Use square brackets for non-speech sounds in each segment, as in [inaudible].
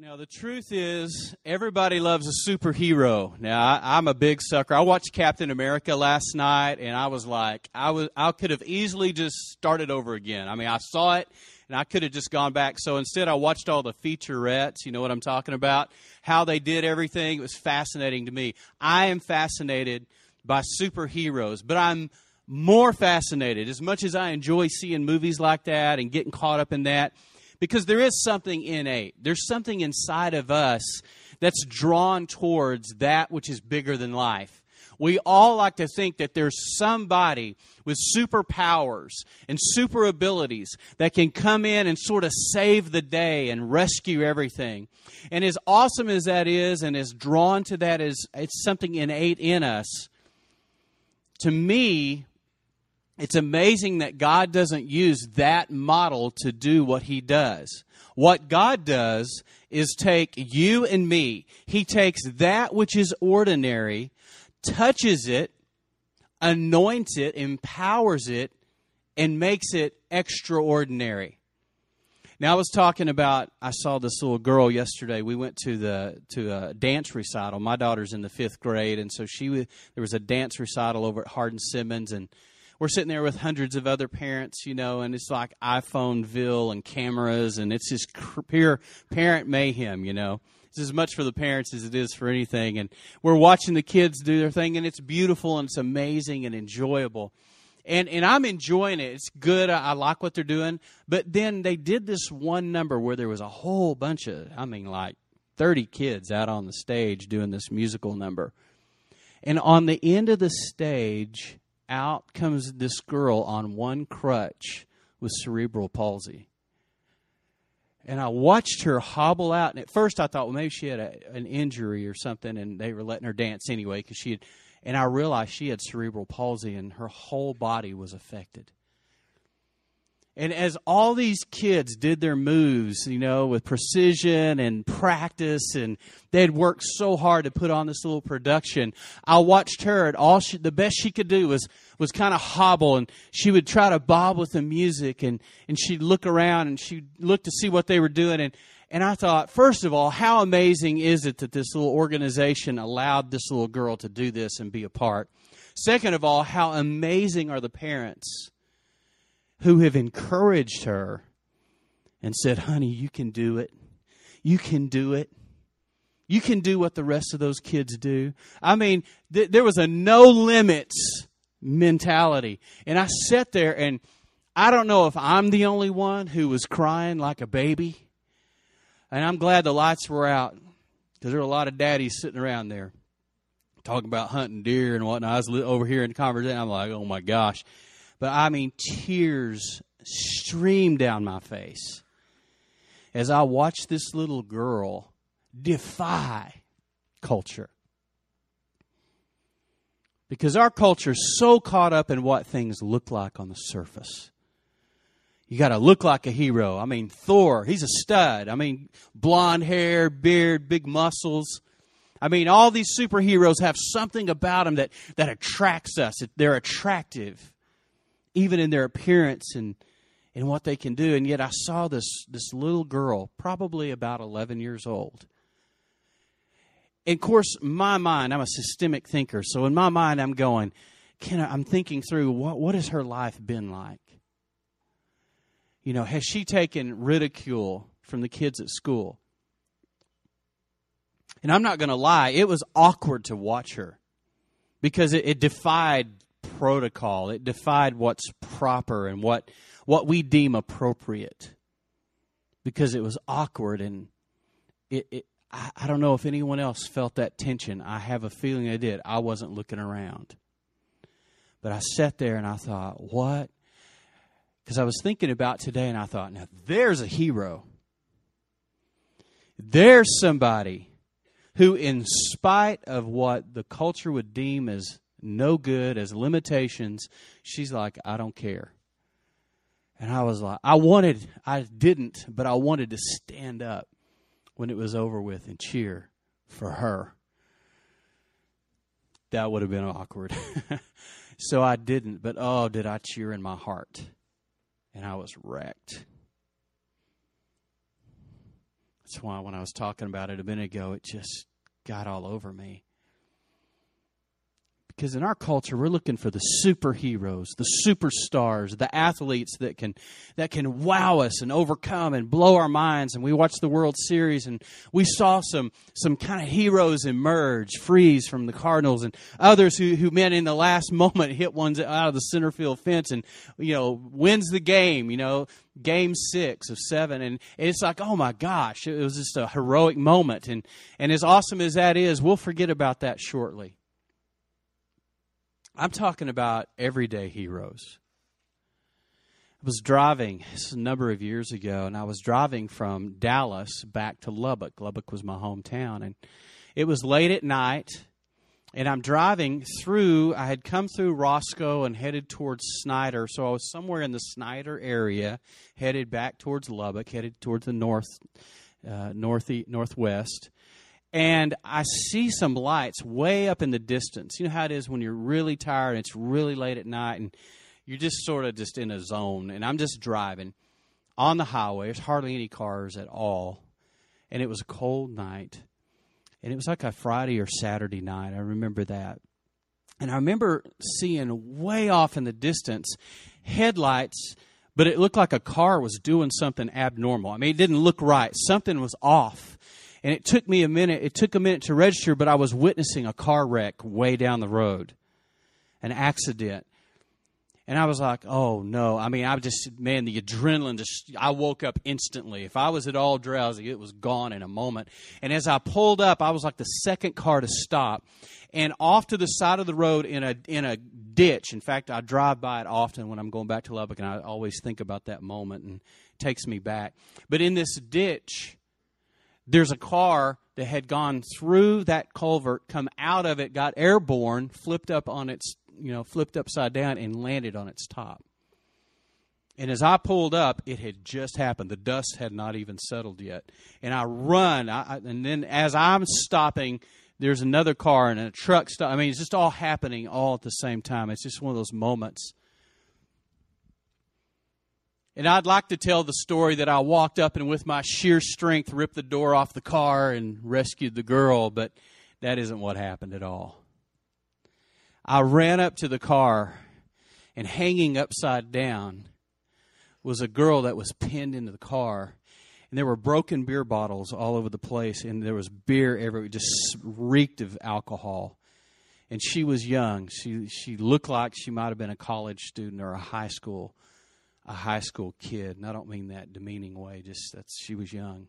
Now, the truth is, everybody loves a superhero. Now, I, I'm a big sucker. I watched Captain America last night, and I was like, I was, I could have easily just started over again. I mean, I saw it, and I could have just gone back. So instead, I watched all the featurettes. You know what I'm talking about? How they did everything. It was fascinating to me. I am fascinated by superheroes, but I'm more fascinated as much as I enjoy seeing movies like that and getting caught up in that because there is something innate. There's something inside of us that's drawn towards that which is bigger than life. We all like to think that there's somebody with superpowers and super abilities that can come in and sort of save the day and rescue everything. And as awesome as that is and as drawn to that as it's something innate in us, to me, it's amazing that God doesn't use that model to do what he does. What God does is take you and me. He takes that which is ordinary, touches it, anoints it, empowers it, and makes it extraordinary. Now I was talking about I saw this little girl yesterday. We went to the to a dance recital. My daughter's in the 5th grade and so she there was a dance recital over at Hardin Simmons and we're sitting there with hundreds of other parents, you know, and it's like iPhoneville and cameras, and it's just pure parent mayhem, you know. It's as much for the parents as it is for anything. And we're watching the kids do their thing, and it's beautiful and it's amazing and enjoyable. And, and I'm enjoying it. It's good. I, I like what they're doing. But then they did this one number where there was a whole bunch of, I mean, like 30 kids out on the stage doing this musical number. And on the end of the stage, out comes this girl on one crutch with cerebral palsy. And I watched her hobble out. And at first I thought, well, maybe she had a, an injury or something, and they were letting her dance anyway because she had. And I realized she had cerebral palsy, and her whole body was affected. And as all these kids did their moves, you know, with precision and practice, and they had worked so hard to put on this little production, I watched her, and all she, the best she could do was was kind of hobble, and she would try to bob with the music, and and she'd look around and she'd look to see what they were doing, and and I thought, first of all, how amazing is it that this little organization allowed this little girl to do this and be a part? Second of all, how amazing are the parents who have encouraged her and said, honey, you can do it. You can do it. You can do what the rest of those kids do. I mean, th- there was a no limits mentality. And I sat there and I don't know if I'm the only one who was crying like a baby. And I'm glad the lights were out because there were a lot of daddies sitting around there talking about hunting deer and whatnot. I was over here in conversation. I'm like, oh my gosh. But I mean, tears streamed down my face as I watched this little girl defy culture. Because our culture is so caught up in what things look like on the surface. You got to look like a hero. I mean, Thor, he's a stud. I mean, blonde hair, beard, big muscles. I mean, all these superheroes have something about them that, that attracts us. They're attractive even in their appearance and and what they can do. And yet I saw this this little girl, probably about 11 years old. And of course, my mind, I'm a systemic thinker, so in my mind I'm going, can I, I'm thinking through what what has her life been like? You know, has she taken ridicule from the kids at school? And I'm not going to lie, it was awkward to watch her because it, it defied protocol. It defied what's proper and what what we deem appropriate because it was awkward and it, it I, I don't know if anyone else felt that tension. I have a feeling I did. I wasn't looking around. But I sat there and I thought, what? Because I was thinking about today and I thought, now there's a hero. There's somebody who, in spite of what the culture would deem as no good, as limitations. She's like, I don't care. And I was like, I wanted, I didn't, but I wanted to stand up when it was over with and cheer for her. That would have been awkward. [laughs] so I didn't, but oh, did I cheer in my heart. And I was wrecked. That's why when I was talking about it a minute ago, it just got all over me. Because in our culture, we're looking for the superheroes, the superstars, the athletes that can that can wow us and overcome and blow our minds. And we watched the World Series, and we saw some some kind of heroes emerge, Freese from the Cardinals, and others who who meant in the last [laughs] moment hit ones out of the center field fence and you know wins the game. You know, game six of seven and it's like oh my gosh it was just a heroic moment and and as awesome as that is we'll forget about that shortly I'm talking about everyday heroes. I was driving a number of years ago, and I was driving from Dallas back to Lubbock. Lubbock was my hometown, and it was late at night. And I'm driving through. I had come through Roscoe and headed towards Snyder, so I was somewhere in the Snyder area, headed back towards Lubbock, headed towards the north, uh, north northwest and I see some lights way up in the distance. You know how it is when you're really tired and it's really late at night and you're just sort of just in a zone. And I'm just driving on the highway. There's hardly any cars at all. And it was a cold night. And it was like a Friday or Saturday night. I remember that. And I remember seeing way off in the distance headlights, but it looked like a car was doing something abnormal. I mean, it didn't look right. Something was off and it took me a minute, it took a minute to register, but I was witnessing a car wreck way down the road, an accident. And I was like, oh no. I mean, I just, man, the adrenaline just, I woke up instantly. If I was at all drowsy, it was gone in a moment. And as I pulled up, I was like the second car to stop. And off to the side of the road in a, in a ditch. In fact, I drive by it often when I'm going back to Lubbock, and I always think about that moment and takes me back. But in this ditch, there's a car that had gone through that culvert, come out of it, got airborne, flipped up on its, you know, flipped upside down and landed on its top. And as I pulled up, it had just happened. The dust had not even settled yet. And I run, I, and then as I'm stopping, there's another car and a truck stop. I mean, it's just all happening all at the same time. It's just one of those moments and I'd like to tell the story that I walked up and with my sheer strength ripped the door off the car and rescued the girl, but that isn't what happened at all. I ran up to the car and hanging upside down was a girl that was pinned into the car. And there were broken beer bottles all over the place, and there was beer everywhere, just reeked of alcohol. And she was young. She she looked like she might have been a college student or a high school a high school kid, and I don't mean that demeaning way. Just that she was young.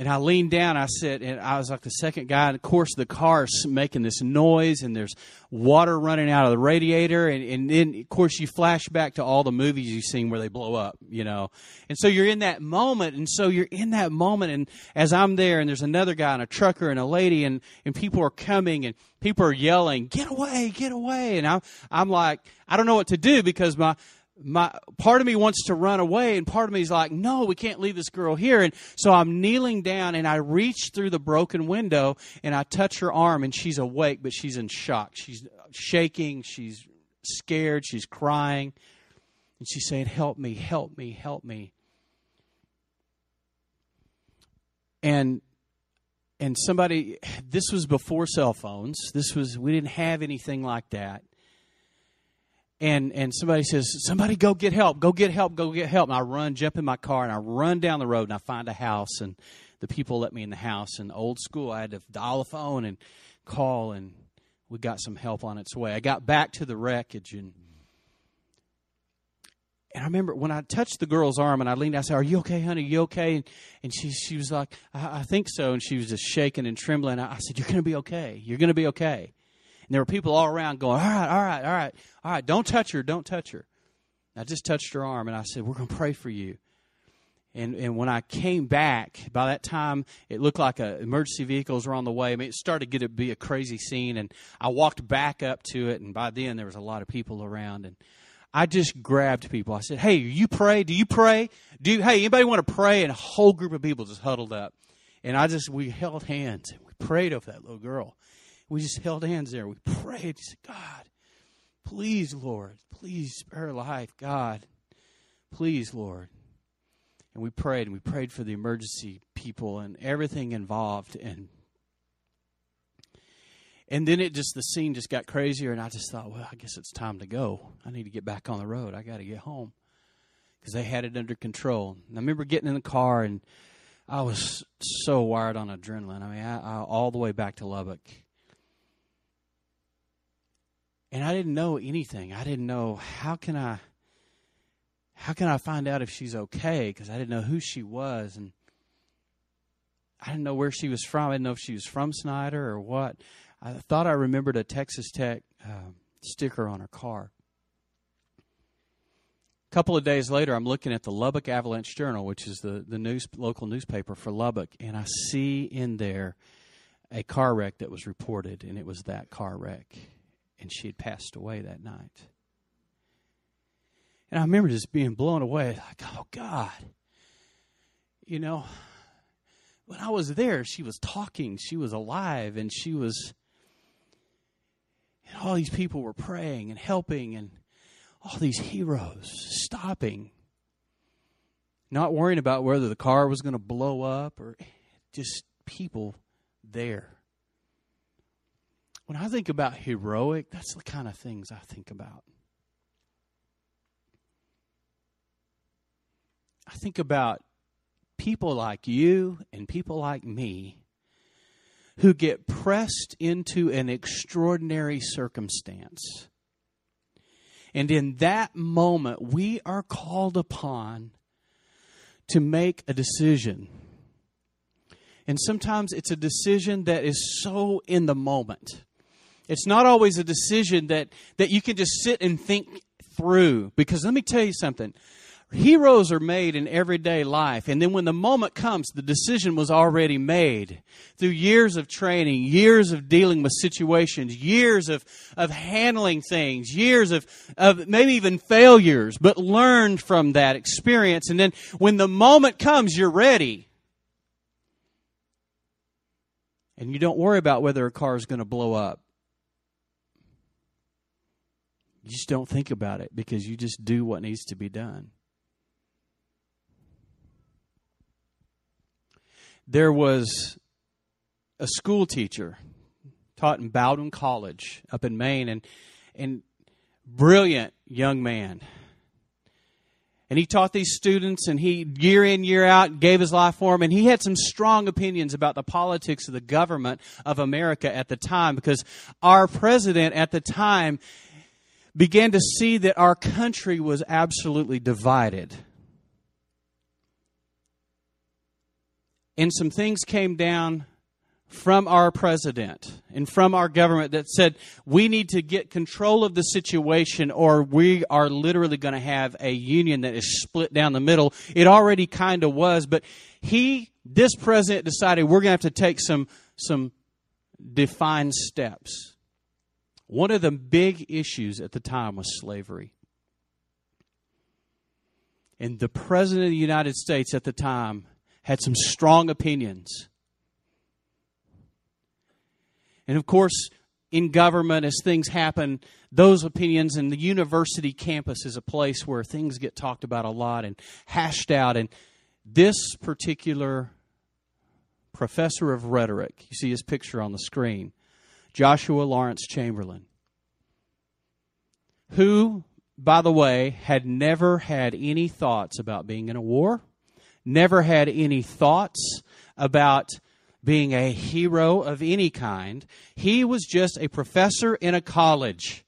And I leaned down. I said, and I was like the second guy. And of course, the car's making this noise, and there's water running out of the radiator. And, and then, of course, you flash back to all the movies you've seen where they blow up, you know. And so you're in that moment. And so you're in that moment. And as I'm there, and there's another guy, and a trucker, and a lady, and, and people are coming, and people are yelling, "Get away! Get away!" And I'm I'm like, I don't know what to do because my my part of me wants to run away and part of me is like no we can't leave this girl here. And so i'm kneeling down and i reach through the broken window and i touch her arm and she's awake but she's in shock. She's shaking she's scared she's crying. And she's saying help me help me help me. And and somebody this was before cell phones. This was we didn't have anything like that and and somebody says, "Somebody go get help! Go get help! Go get help!" And I run, jump in my car, and I run down the road, and I find a house, and the people let me in the house. And old school, I had to dial a phone and call, and we got some help on its way. I got back to the wreckage, and and I remember when I touched the girl's arm, and I leaned, I said, "Are you okay, honey? Are you okay?" And, and she she was like, I, "I think so," and she was just shaking and trembling. I, I said, "You're to be okay. You're to be okay." And there were people all around going, all right, all right, all right, all right, don't touch her, don't touch her. I just touched her arm and I said, we're going to pray for you. And, and when I came back, by that time, it looked like a, emergency vehicles were on the way. I mean, it started to get to be a crazy scene. And I walked back up to it, and by then there was a lot of people around. And I just grabbed people. I said, "Hey, you pray? Do you pray? Do you, hey anybody want to pray?" And a whole group of people just huddled up, and I just we held hands and we prayed over that little girl we just held hands there. We prayed. We said, God, please, Lord, please spare her life. God, please, Lord. and we prayed and we prayed for the emergency people and everything involved and and then it just the scene just got crazier and i just thought well i guess it's time to go i need to get back on the road i got to get home because they had it under control and i remember getting in the car and i was so wired on adrenaline i mean I, I, all the way back to lubbock and i didn't know anything i didn't know how can i how can I find out if she's okay? Because I didn't know who she was, and I didn't know where she was from. I didn't know if she was from Snyder or what. I thought I remembered a Texas Tech uh, sticker on her car. A couple of days later, I'm looking at the Lubbock Avalanche Journal, which is the, the news local newspaper for Lubbock, and I see in there a car wreck that was reported, and it was that car wreck, and she had passed away that night. And I remember just being blown away, like, oh God. You know, when I was there, she was talking, she was alive, and she was, and all these people were praying and helping, and all these heroes stopping, not worrying about whether the car was going to blow up or just people there. When I think about heroic, that's the kind of things I think about. I think about people like you and people like me who get pressed into an extraordinary circumstance. And in that moment, we are called upon to make a decision. And sometimes it's a decision that is so in the moment. It's not always a decision that, that you can just sit and think through. Because let me tell you something Heroes are made in everyday life. And then when the moment comes, the decision was already made. Through years of training, years of dealing with situations, years of, of handling things, years of, of maybe even failures, but learned from that experience. And then when the moment comes, you're ready. And you don't worry about whether a car is going to blow up. You just don't think about it because you just do what needs to be done. there was a school teacher taught in Bowdoin College up in Maine, and and brilliant young man. And he taught these students, and he year in year out gave his life for them. And he had some strong opinions about the politics of the government of America at the time, because our president at the time began to see that our country was absolutely divided and some things came down from our president and from our government that said we need to get control of the situation or we are literally going to have a union that is split down the middle. It already kind of was, but he, this president decided we're going to have to take some, some defined steps. One of the big issues at the time was slavery. And the president of the United States at the time had some strong opinions. And of course, in government, as things happen, those opinions and the university campus is a place where things get talked about a lot and hashed out. And this particular professor of rhetoric, you see his picture on the screen, Joshua Lawrence Chamberlain, who, by the way, had never had any thoughts about being in a war never had any thoughts about being a hero of any kind. He was just a professor in a college,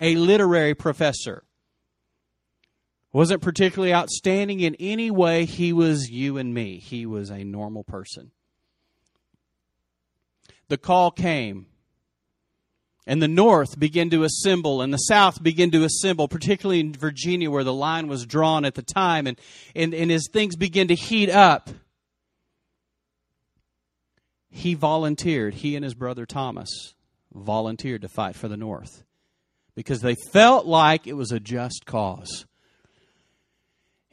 a literary professor. Wasn't particularly outstanding in any way. He was you and me. He was a normal person. The call came and the North began to assemble, and the South began to assemble, particularly in Virginia, where the line was drawn at the time. And, and, and as things began to heat up, he volunteered, he and his brother Thomas volunteered to fight for the North because they felt like it was a just cause.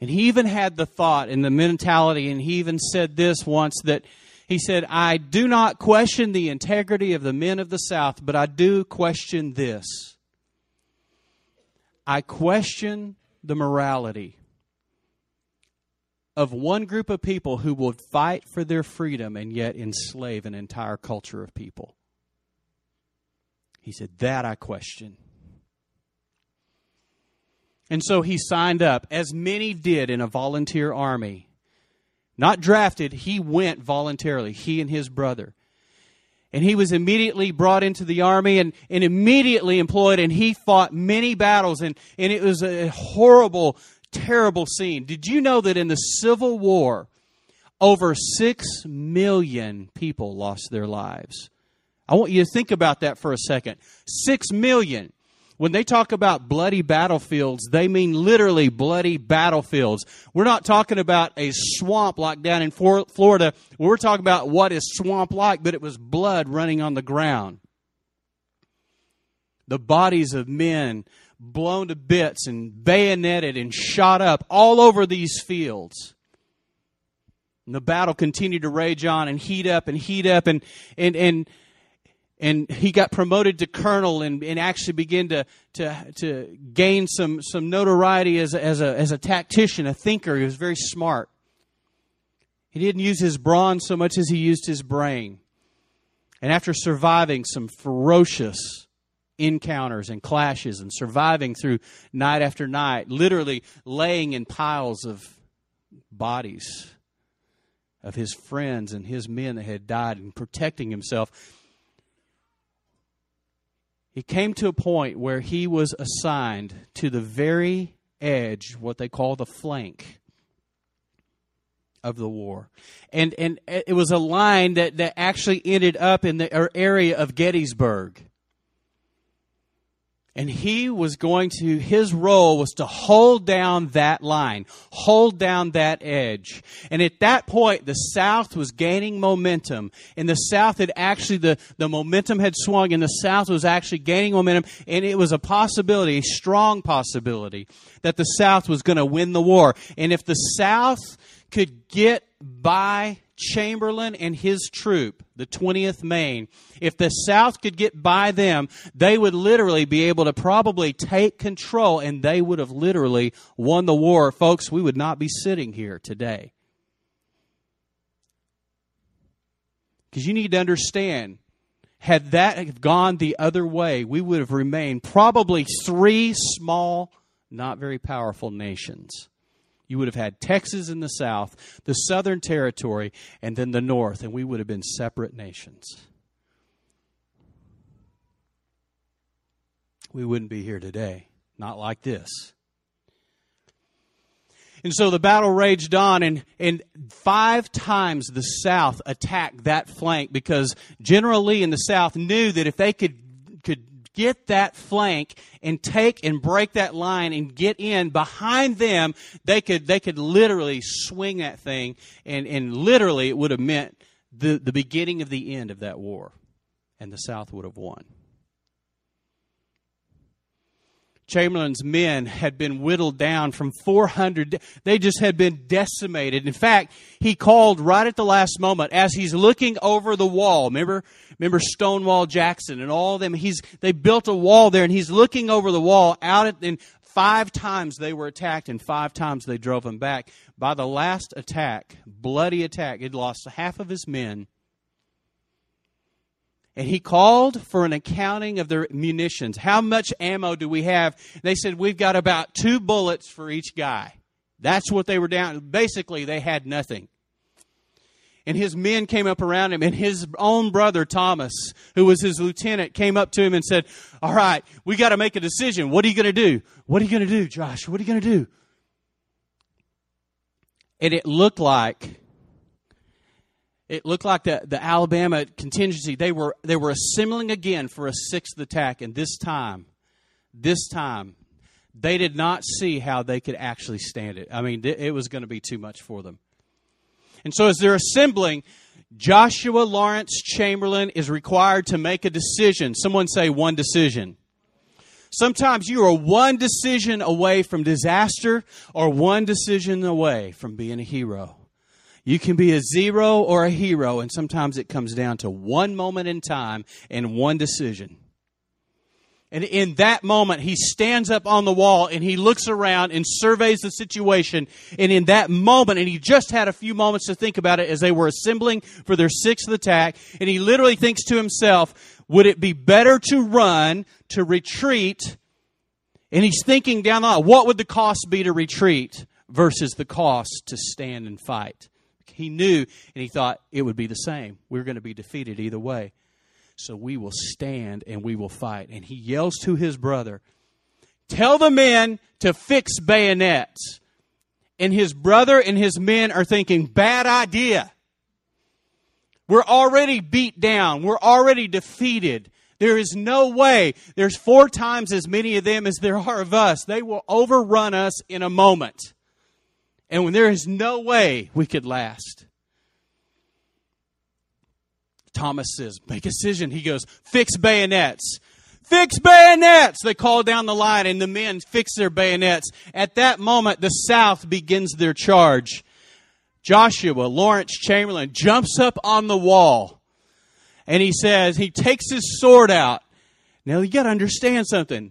And he even had the thought and the mentality, and he even said this once that he said, I do not question the integrity of the men of the South, but I do question this. I question the morality of one group of people who would fight for their freedom and yet enslave an entire culture of people. He said, That I question. And so he signed up, as many did in a volunteer army. Not drafted, he went voluntarily, he and his brother. And he was immediately brought into the army and, and immediately employed, and he fought many battles, and, and it was a horrible, terrible scene. Did you know that in the Civil War, over six million people lost their lives? I want you to think about that for a second. Six million. When they talk about bloody battlefields, they mean literally bloody battlefields. We're not talking about a swamp like down in Florida. We're talking about what is swamp like, but it was blood running on the ground. The bodies of men blown to bits and bayoneted and shot up all over these fields. And the battle continued to rage on and heat up and heat up and and and and he got promoted to colonel and, and actually began to, to, to gain some, some notoriety as a, as, a, as a tactician, a thinker. He was very smart. He didn't use his brawn so much as he used his brain. And after surviving some ferocious encounters and clashes and surviving through night after night, literally laying in piles of bodies of his friends and his men that had died and protecting himself, he came to a point where he was assigned to the very edge, what they call the flank of the war. And, and it was a line that, that actually ended up in the er, area of Gettysburg. And he was going to, his role was to hold down that line, hold down that edge. And at that point, the South was gaining momentum. And the South had actually, the, the momentum had swung, and the South was actually gaining momentum. And it was a possibility, a strong possibility, that the South was going to win the war. And if the South could get by Chamberlain and his troop, the 20th Maine, if the South could get by them, they would literally be able to probably take control and they would have literally won the war. Folks, we would not be sitting here today. Because you need to understand, had that gone the other way, we would have remained probably three small, not very powerful nations. You would have had Texas in the south, the southern territory, and then the north, and we would have been separate nations. We wouldn't be here today. Not like this. And so the battle raged on, and, and five times the South attacked that flank because General Lee in the South knew that if they could get that flank and take and break that line and get in behind them, they could, they could literally swing that thing and, and literally it would have meant the, the beginning of the end of that war. And the South would have won. Chamberlain's men had been whittled down from 400. They just had been decimated. In fact, he called right at the last moment as he's looking over the wall. Remember, remember Stonewall Jackson and all them. He's, they built a wall there and he's looking over the wall out at, and five times they were attacked and five times they drove them back. By the last attack, bloody attack, he'd lost half of his men and he called for an accounting of their munitions. How much ammo do we have? They said, We've got about two bullets for each guy. That's what they were down. Basically, they had nothing. And his men came up around him, and his own brother, Thomas, who was his lieutenant, came up to him and said, All right, we got to make a decision. What are you going to do? What are you going to do, Josh? What are you going to do? And it looked like it looked like the, the Alabama contingency, they were, they were assembling again for a sixth attack. And this time, this time, they did not see how they could actually stand it. I mean, it was going to be too much for them. And so as they're assembling, Joshua Lawrence Chamberlain is required to make a decision. Someone say one decision. Sometimes you are one decision away from disaster or one decision away from being a hero. You can be a zero or a hero, and sometimes it comes down to one moment in time and one decision. And in that moment, he stands up on the wall and he looks around and surveys the situation. And in that moment, and he just had a few moments to think about it as they were assembling for their sixth attack, and he literally thinks to himself, would it be better to run, to retreat? And he's thinking down the line, what would the cost be to retreat versus the cost to stand and fight? He knew and he thought it would be the same. We're going to be defeated either way. So we will stand and we will fight. And he yells to his brother, Tell the men to fix bayonets. And his brother and his men are thinking, Bad idea. We're already beat down. We're already defeated. There is no way. There's four times as many of them as there are of us. They will overrun us in a moment. And when there is no way we could last. Thomas says, make a decision. He goes, fix bayonets. Fix bayonets! They call down the line and the men fix their bayonets. At that moment, the South begins their charge. Joshua, Lawrence Chamberlain, jumps up on the wall and he says, he takes his sword out. Now you gotta understand something.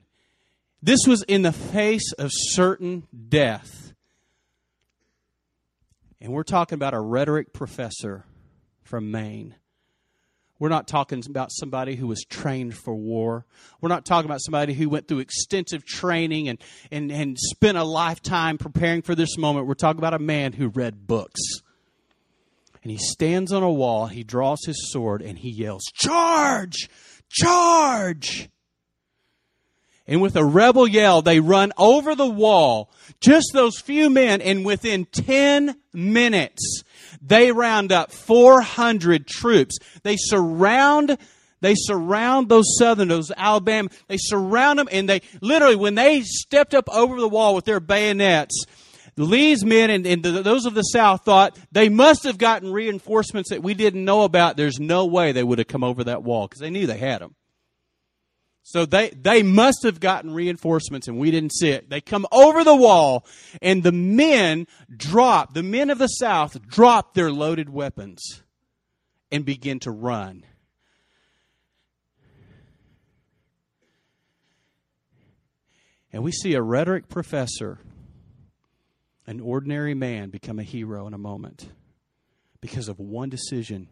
This was in the face of certain death. And we're talking about a rhetoric professor from Maine. We're not talking about somebody who was trained for war. We're not talking about somebody who went through extensive training and, and, and spent a lifetime preparing for this moment. We're talking about a man who read books. And he stands on a wall, he draws his sword, and he yells, Charge! Charge! And with a rebel yell, they run over the wall, just those few men, and within 10 minutes, they round up 400 troops. They surround they surround those Southerners, Alabama, they surround them and they literally, when they stepped up over the wall with their bayonets, Lee's men and, and the, those of the South thought they must have gotten reinforcements that we didn't know about. There's no way they would have come over that wall because they knew they had them. So they, they must have gotten reinforcements and we didn't see it. They come over the wall and the men drop, the men of the South drop their loaded weapons and begin to run. And we see a rhetoric professor, an ordinary man, become a hero in a moment because of one decision.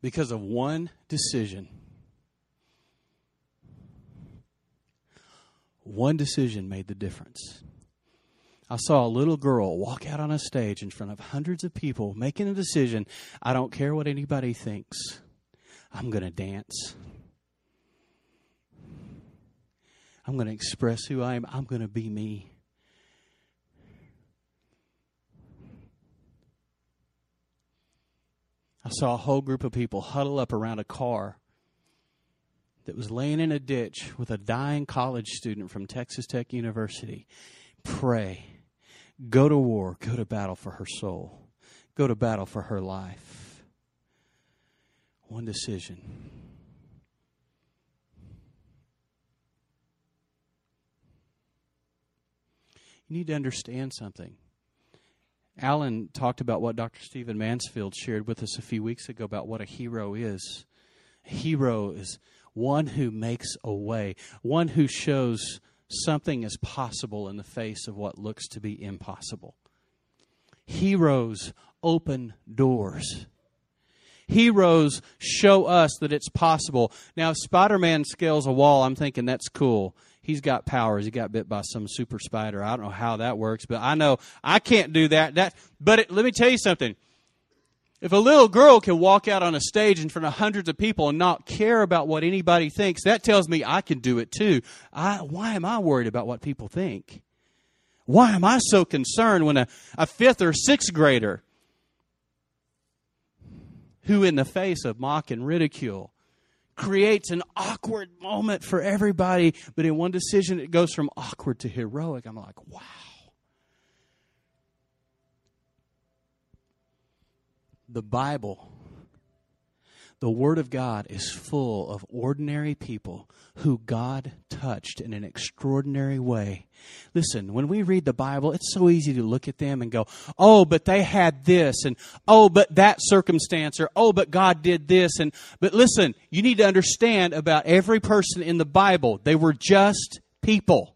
Because of one decision. One decision made the difference. I saw a little girl walk out on a stage in front of hundreds of people making a decision. I don't care what anybody thinks. I'm going to dance. I'm going to express who I am. I'm going to be me. I saw a whole group of people huddle up around a car that was laying in a ditch with a dying college student from Texas Tech University. Pray. Go to war. Go to battle for her soul. Go to battle for her life. One decision. You need to understand something. Alan talked about what Dr. Stephen Mansfield shared with us a few weeks ago about what a hero is. A hero is one who makes a way, one who shows something is possible in the face of what looks to be impossible. Heroes open doors. Heroes show us that it's possible. Now, if Spider Man scales a wall, I'm thinking that's cool. He's got powers. He got bit by some super spider. I don't know how that works, but I know I can't do that. That, but it, let me tell you something. If a little girl can walk out on a stage in front of hundreds of people and not care about what anybody thinks, that tells me I can do it too. I, why am I worried about what people think? Why am I so concerned when a, a fifth or sixth grader who, in the face of mock and ridicule, creates an awkward moment for everybody, but in one decision it goes from awkward to heroic? I'm like, wow. The Bible, The Word of God is full of ordinary people who God touched in an extraordinary way. Listen, when we read the Bible, it's so easy to look at them and go, oh, but they had this, and oh, but that circumstance, or oh, but God did this. And, but listen, you need to understand about every person in the Bible. They were just people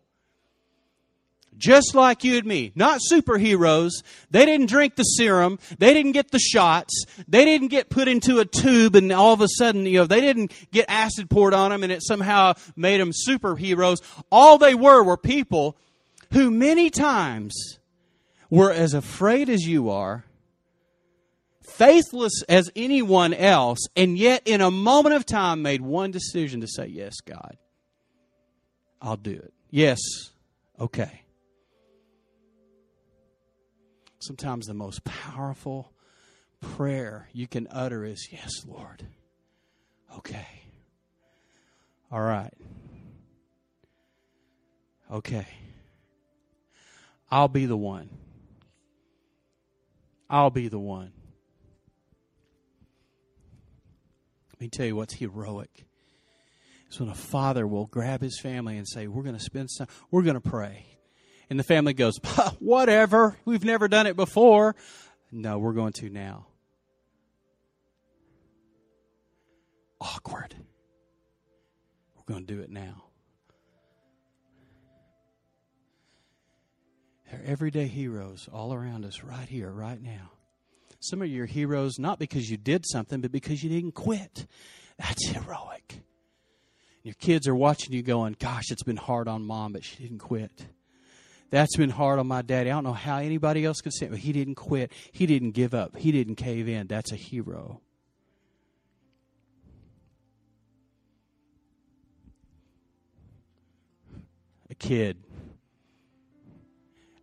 just like you and me, not superheroes. They didn't drink the serum. They didn't get the shots. They didn't get put into a tube and all of a sudden, you know, they didn't get acid poured on them and it somehow made them superheroes. All they were were people who many times were as afraid as you are, faithless as anyone else, and yet in a moment of time made one decision to say, Yes, God, I'll do it. Yes, okay sometimes the most powerful prayer you can utter is, Yes, Lord. Okay. All right. Okay. I'll be the one. I'll be the one. Let me tell you what's heroic. Is when a father will grab his family and say, We're going to spend some, time, we're going to pray. And the family goes, [laughs] whatever. We've never done it before. No, we're going to now. Awkward. We're going to do it now. There are everyday heroes all around us right here, right now. Some of your heroes, not because you did something, but because you didn't quit. That's heroic. Your kids are watching you going, Gosh, it's been hard on mom, but she didn't quit. That's been hard on my daddy. I don't know how anybody else could say it, but he didn't quit. He didn't give up. He didn't cave in. That's a hero. A kid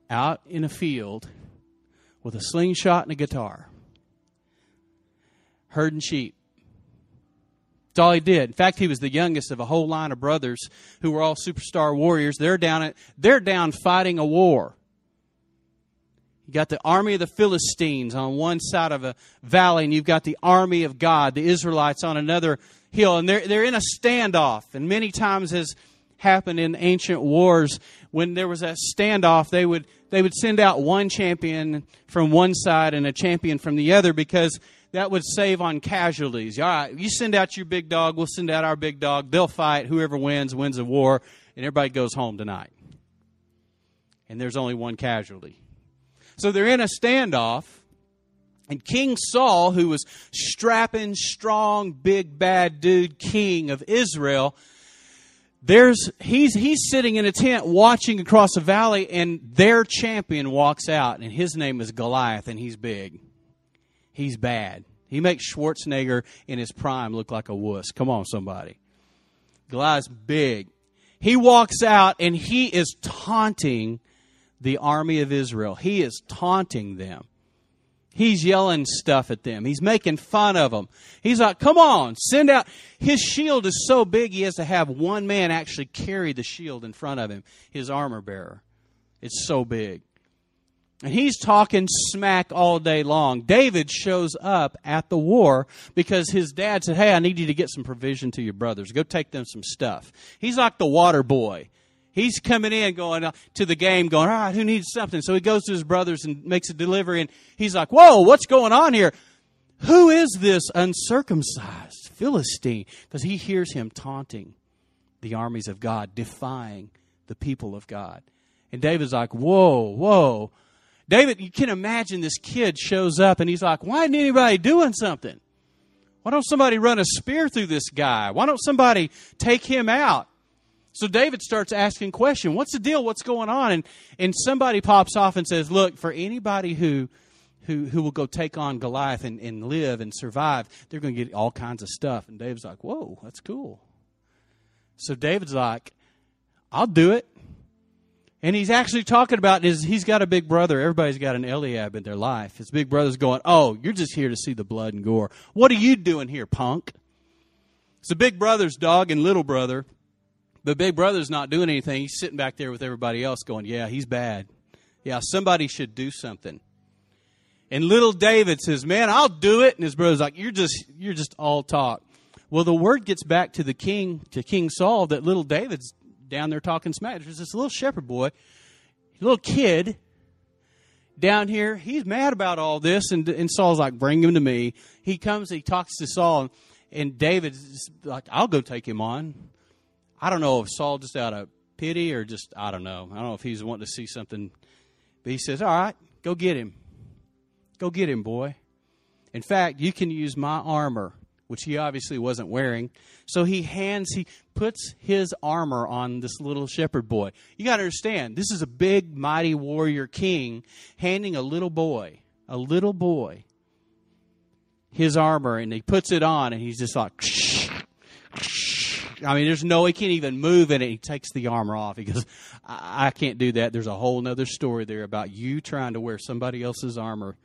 out in a field with a slingshot and a guitar, herding sheep. That's all he did. In fact, he was the youngest of a whole line of brothers who were all superstar warriors. They're down at, they're down fighting a war. You got the army of the Philistines on one side of a valley, and you've got the army of God, the Israelites, on another hill, and they're they're in a standoff. And many times, as happened in ancient wars, when there was a standoff, they would they would send out one champion from one side and a champion from the other because that would save on casualties. All right, you send out your big dog, we'll send out our big dog. They'll fight. Whoever wins, wins the war, and everybody goes home tonight. And there's only one casualty. So they're in a standoff, and King Saul, who was strapping, strong, big, bad dude, king of Israel, there's he's he's sitting in a tent watching across a valley, and their champion walks out, and his name is Goliath, and he's big he's bad. He makes Schwarzenegger in his prime look like a wuss. Come on, somebody. Goliath's big. He walks out and he is taunting the army of Israel. He is taunting them. He's yelling stuff at them. He's making fun of them. He's like, come on, send out. His shield is so big, he has to have one man actually carry the shield in front of him, his armor bearer. It's so big. And he's talking smack all day long. David shows up at the war because his dad said, Hey, I need you to get some provision to your brothers. Go take them some stuff. He's like the water boy. He's coming in, going to the game, going, All right, who needs something? So he goes to his brothers and makes a delivery. And he's like, Whoa, what's going on here? Who is this uncircumcised Philistine? Because he hears him taunting the armies of God, defying the people of God. And David's like, Whoa, whoa. David, you can imagine this kid shows up and he's like, Why isn't anybody doing something? Why don't somebody run a spear through this guy? Why don't somebody take him out? So David starts asking questions. What's the deal? What's going on? And and somebody pops off and says, Look, for anybody who who who will go take on Goliath and, and live and survive, they're gonna get all kinds of stuff. And David's like, Whoa, that's cool. So David's like, I'll do it. And he's actually talking about his, he's got a big brother. Everybody's got an Eliab in their life. His big brother's going, Oh, you're just here to see the blood and gore. What are you doing here, punk? It's So big brother's dog and little brother. The big brother's not doing anything. He's sitting back there with everybody else going, Yeah, he's bad. Yeah, somebody should do something. And little David says, "Man, I'll do it." And his brother's like, "You're just you're just all talk." Well, the word gets back to the king, to King Saul, that little David's down there talking smack. There's this little shepherd boy, little kid down here. He's mad about all this, and, and Saul's like, "Bring him to me." He comes, he talks to Saul, and, and David's like, "I'll go take him on." I don't know if Saul just out of pity or just I don't know. I don't know if he's wanting to see something, but he says, "All right, go get him." Go get him, boy. In fact, you can use my armor, which he obviously wasn't wearing. So he hands, he puts his armor on this little shepherd boy. You got to understand, this is a big, mighty warrior king handing a little boy, a little boy, his armor, and he puts it on, and he's just like, I mean, there's no, he can't even move in it. He takes the armor off. He goes, I, I can't do that. There's a whole other story there about you trying to wear somebody else's armor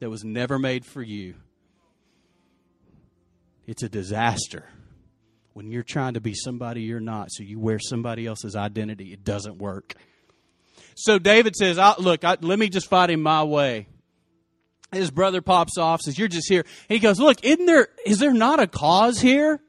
that was never made for you. It's a disaster. When you're trying to be somebody you're not, so you wear somebody else's identity, it doesn't work. So David says, Look, I, let me just fight him my way. His brother pops off, says, You're just here. And he goes, Look, isn't there, is there not a cause here?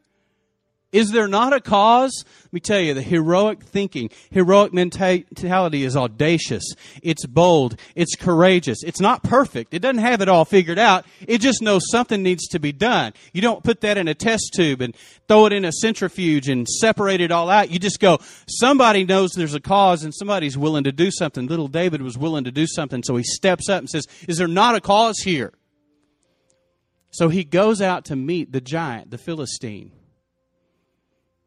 Is there not a cause? Let me tell you, the heroic thinking, heroic mentality is audacious. It's bold. It's courageous. It's not perfect. It doesn't have it all figured out. It just knows something needs to be done. You don't put that in a test tube and throw it in a centrifuge and separate it all out. You just go, somebody knows there's a cause and somebody's willing to do something. Little David was willing to do something, so he steps up and says, is there not a cause here? So he goes out to meet the giant, the Philistine.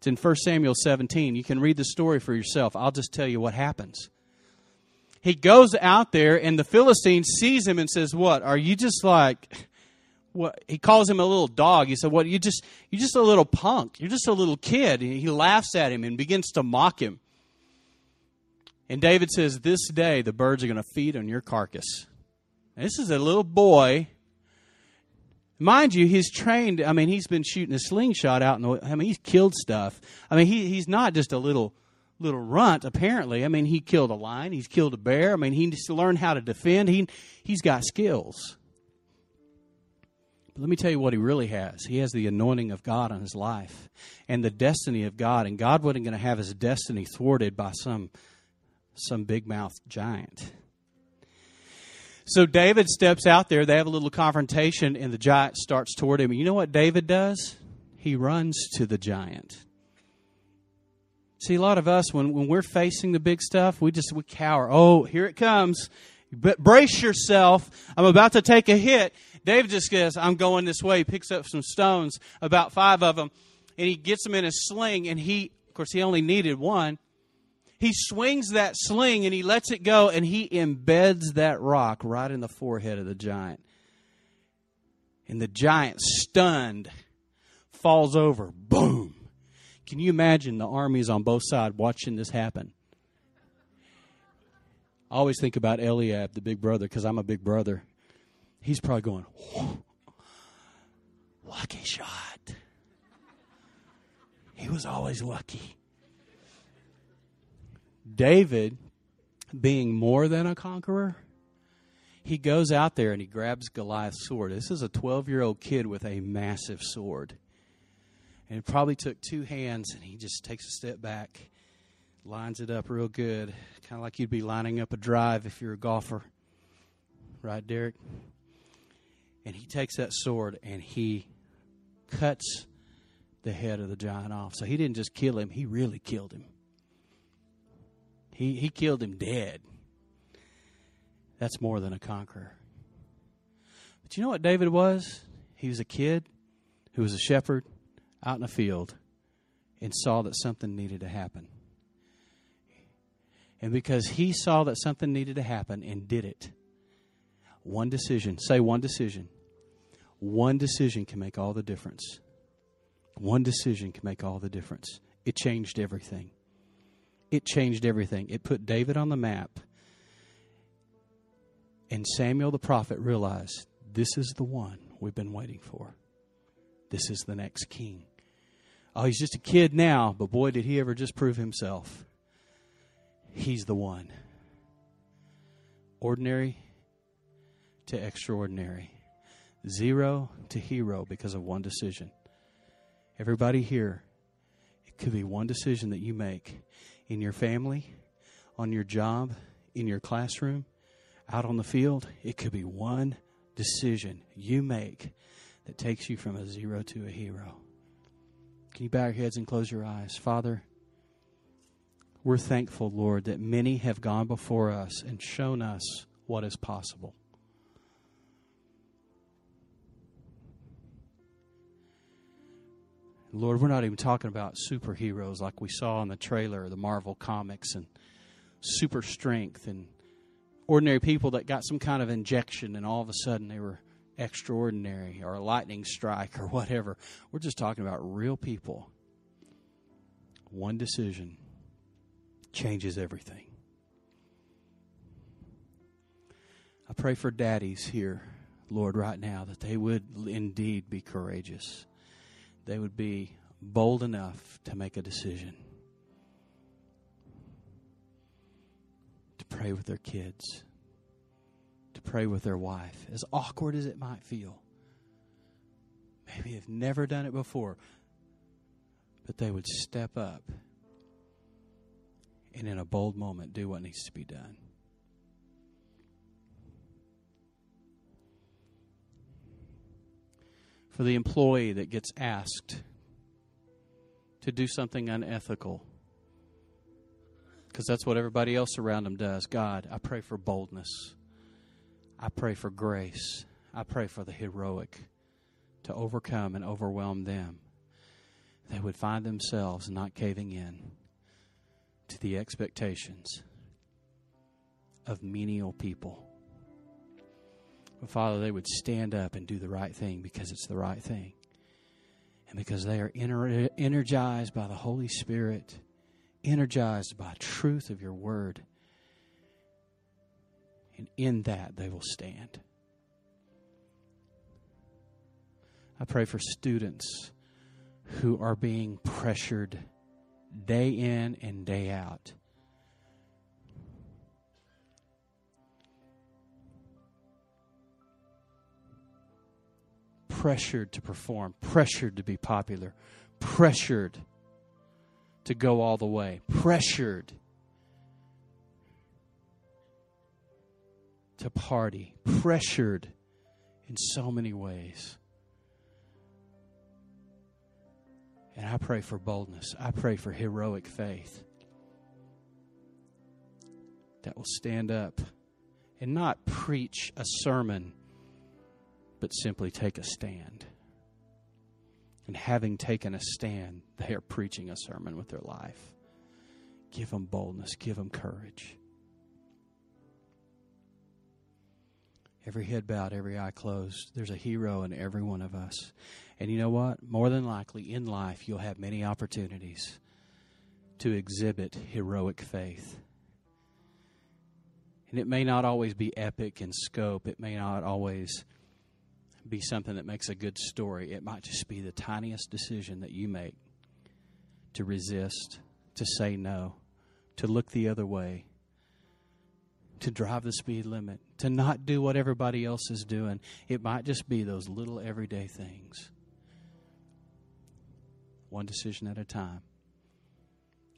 It's in 1 Samuel 17. You can read the story for yourself. I'll just tell you what happens. He goes out there, and the Philistine sees him and says, What? Are you just like. What, he calls him a little dog. He said, "What? You just you're just a little punk. You're just a little kid." And he laughs at him and begins to mock him. And David says, "This day the birds are going to feed on your carcass." And this is a little boy Mind you, he's trained. I mean, he's been shooting a slingshot out in the. I mean, he's killed stuff. I mean, he he's not just a little little runt. Apparently, I mean, he killed a lion. He's killed a bear. I mean, he needs to learn how to defend. He he's got skills. But let me tell you what he really has. He has the anointing of God on his life and the destiny of God. And God wasn't going to have his destiny thwarted by some some big mouthed giant. So David steps out there. They have a little confrontation, and the giant starts toward him. And you know what David does? He runs to the giant. See, a lot of us, when, when we're facing the big stuff, we just we cower. Oh, here it comes. But brace yourself. I'm about to take a hit. David just says, I'm going this way. He picks up some stones, about five of them, and he gets them in a sling. And he, of course, he only needed one he swings that sling and he lets it go and he embeds that rock right in the forehead of the giant. And the giant, stunned, falls over. Boom. Can you imagine the armies on both sides watching this happen? I always think about Eliab, the big brother, because I'm a big brother. He's probably going, lucky shot. He was always lucky. David, being more than a conqueror, he goes out there and he grabs Goliath's sword. This is a 12 year old kid with a massive sword. And it probably took two hands, and he just takes a step back, lines it up real good, kind of like you'd be lining up a drive if you're a golfer. Right, Derek? And he takes that sword and he cuts the head of the giant off. So he didn't just kill him, he really killed him. He, he killed him dead. That's more than a conqueror. But you know what David was? He was a kid who was a shepherd out in a field and saw that something needed to happen. And because he saw that something needed to happen and did it, one decision, say one decision, one decision can make all the difference. One decision can make all the difference. It changed everything it changed everything. It put David on the map. And Samuel the prophet realized this is the one we've been waiting for. This is the next king. Oh, he's just a kid now, but boy, did he ever just prove himself. He's the one. Ordinary, to extraordinary, zero to hero because of one decision. Everybody here, it could be one decision that you make in your family, on your job, in your classroom, out on the field. It could be one decision you make that takes you from a zero to a hero. Can you bow your heads and close your eyes? Father, we're thankful, Lord, that many have gone before us and shown us what is possible. Lord, we're not even talking about superheroes like we saw in the trailer, the Marvel comics, and super strength and ordinary people that got some kind of injection and all of a sudden they were extraordinary or a lightning strike or [laughs] whatever. We're just talking about real people. One decision changes everything. I pray for daddies here, Lord, right now, that they would indeed be courageous. They would be bold enough to make a decision. To pray with their kids to pray with their wife, as awkward as it might feel. Maybe they've never done it before, but they would step up and, in a bold moment, do what needs to be done. For the employee that gets asked to do something unethical, because that's what everybody else around them does. God, I pray for boldness. I pray for grace. I pray for the heroic to overcome and overwhelm them. They would find themselves not caving in to the expectations of menial people. But Father, they would stand up and do the right thing because it's the right thing. And because they are ener- energized by the Holy Spirit, energized by truth of your word and in that they will stand. I pray for students who are being pressured day in and day out. Pressured to perform, pressured to be popular, pressured to go all the way, pressured to party, pressured in so many ways. And I pray for boldness. I pray for heroic faith that will stand up and not preach a sermon, but simply take a stand. And having taken a stand, they are preaching a sermon with their life. Give them boldness, give them courage. every head bowed, every eye closed. There's a hero in every one of us. And you know what? More than likely in life, you'll have many opportunities to exhibit heroic faith. And it may not always be epic in scope, it may not always be something that makes a good story. It might just be the tiniest decision that you make to resist, to say no, to look the other way to drive the speed limit, to not do what everybody else is doing. It might just be those little everyday things. One decision at a time,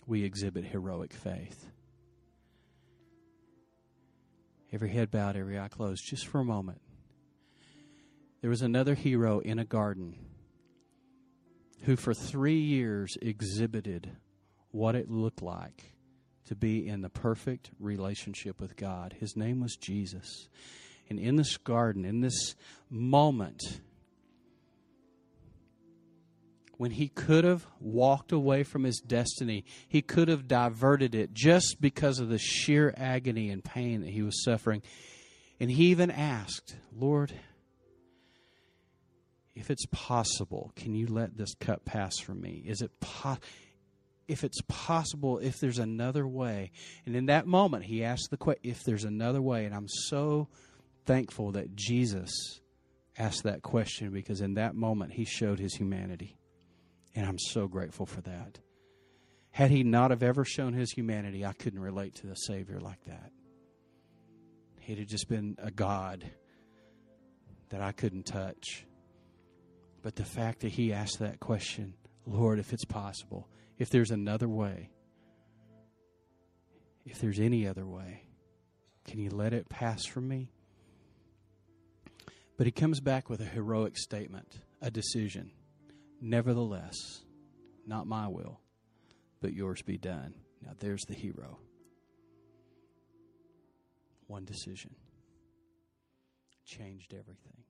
we exhibit heroic faith. Every head bowed, every eye closed, just for a moment. There was another hero in a garden who, for three years, exhibited what it looked like to be in the perfect relationship with God. His name was Jesus. And in this garden, in this moment, when he could have walked away from his destiny, he could have diverted it just because of the sheer agony and pain that he was suffering. And he even asked, Lord, if it's possible, can you let this cup pass from me? Is it if it's possible, if there's another way. And in that moment, he asked the question, if there's another way. And I'm so thankful that Jesus asked that question because in that moment, he showed his humanity. And I'm so grateful for that. Had he not have ever shown his humanity, I couldn't relate to the Savior like that. He'd have just been a God that I couldn't touch. But the fact that he asked that question, Lord, if it's possible, if there's another way, if there's any other way, can you let it pass from me? But he comes back with a heroic statement, a decision. Nevertheless, not my will, but yours be done. Now there's the hero. One decision changed everything.